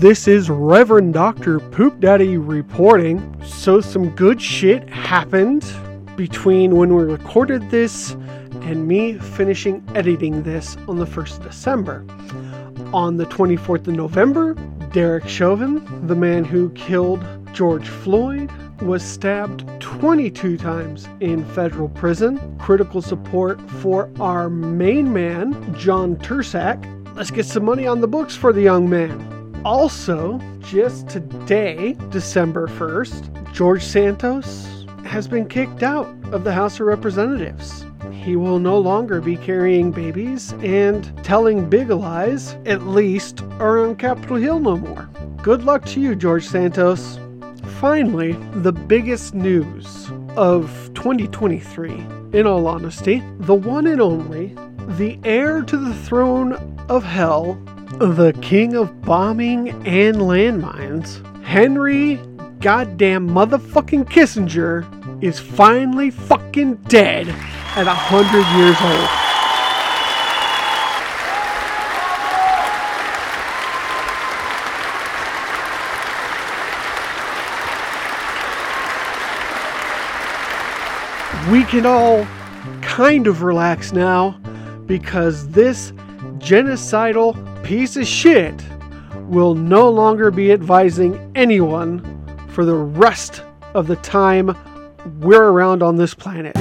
This is Reverend Dr. Poop Daddy reporting. So, some good shit happened between when we recorded this and me finishing editing this on the 1st of December. On the 24th of November, Derek Chauvin, the man who killed George Floyd, was stabbed 22 times in federal prison. Critical support for our main man, John Turscak. Let's get some money on the books for the young man. Also, just today, December 1st, George Santos has been kicked out of the House of Representatives. He will no longer be carrying babies and telling big lies, at least, around Capitol Hill no more. Good luck to you, George Santos. Finally, the biggest news of 2023, in all honesty, the one and only, the heir to the throne of hell, the king of bombing and landmines, Henry goddamn motherfucking Kissinger, is finally fucking dead at 100 years old. we can all kind of relax now because this genocidal piece of shit will no longer be advising anyone for the rest of the time we're around on this planet.